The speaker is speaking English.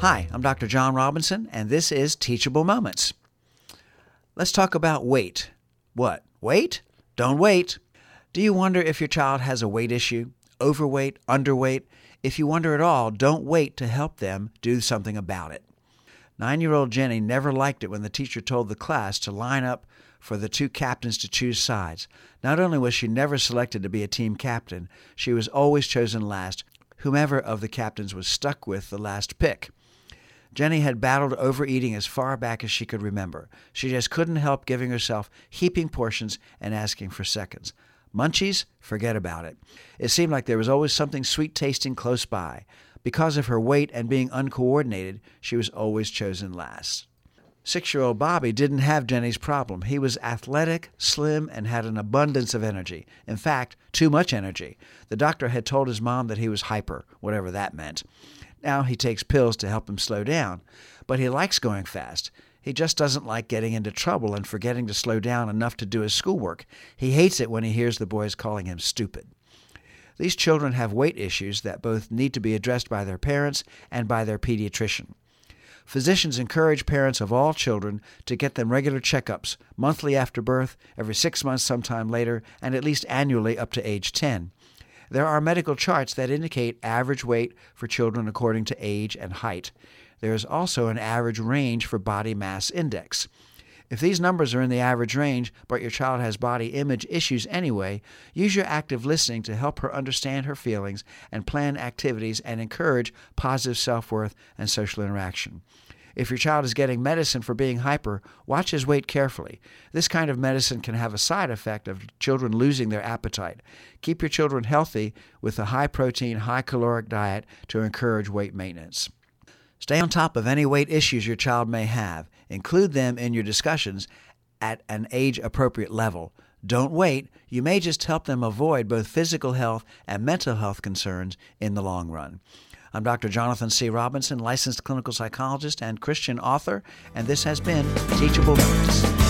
Hi, I'm Dr. John Robinson, and this is Teachable Moments. Let's talk about weight. What? Weight? Don't wait. Do you wonder if your child has a weight issue? Overweight? Underweight? If you wonder at all, don't wait to help them do something about it. Nine year old Jenny never liked it when the teacher told the class to line up for the two captains to choose sides. Not only was she never selected to be a team captain, she was always chosen last, whomever of the captains was stuck with the last pick. Jenny had battled overeating as far back as she could remember. She just couldn't help giving herself heaping portions and asking for seconds. Munchies? Forget about it. It seemed like there was always something sweet tasting close by. Because of her weight and being uncoordinated, she was always chosen last. Six year old Bobby didn't have Jenny's problem. He was athletic, slim, and had an abundance of energy. In fact, too much energy. The doctor had told his mom that he was hyper, whatever that meant. Now he takes pills to help him slow down, but he likes going fast. He just doesn't like getting into trouble and forgetting to slow down enough to do his schoolwork. He hates it when he hears the boys calling him stupid. These children have weight issues that both need to be addressed by their parents and by their pediatrician. Physicians encourage parents of all children to get them regular checkups, monthly after birth, every six months sometime later, and at least annually up to age 10. There are medical charts that indicate average weight for children according to age and height. There is also an average range for body mass index. If these numbers are in the average range, but your child has body image issues anyway, use your active listening to help her understand her feelings and plan activities and encourage positive self worth and social interaction. If your child is getting medicine for being hyper, watch his weight carefully. This kind of medicine can have a side effect of children losing their appetite. Keep your children healthy with a high protein, high caloric diet to encourage weight maintenance. Stay on top of any weight issues your child may have. Include them in your discussions at an age appropriate level. Don't wait. You may just help them avoid both physical health and mental health concerns in the long run. I'm Dr. Jonathan C. Robinson, licensed clinical psychologist and Christian author, and this has been Teachable Moments.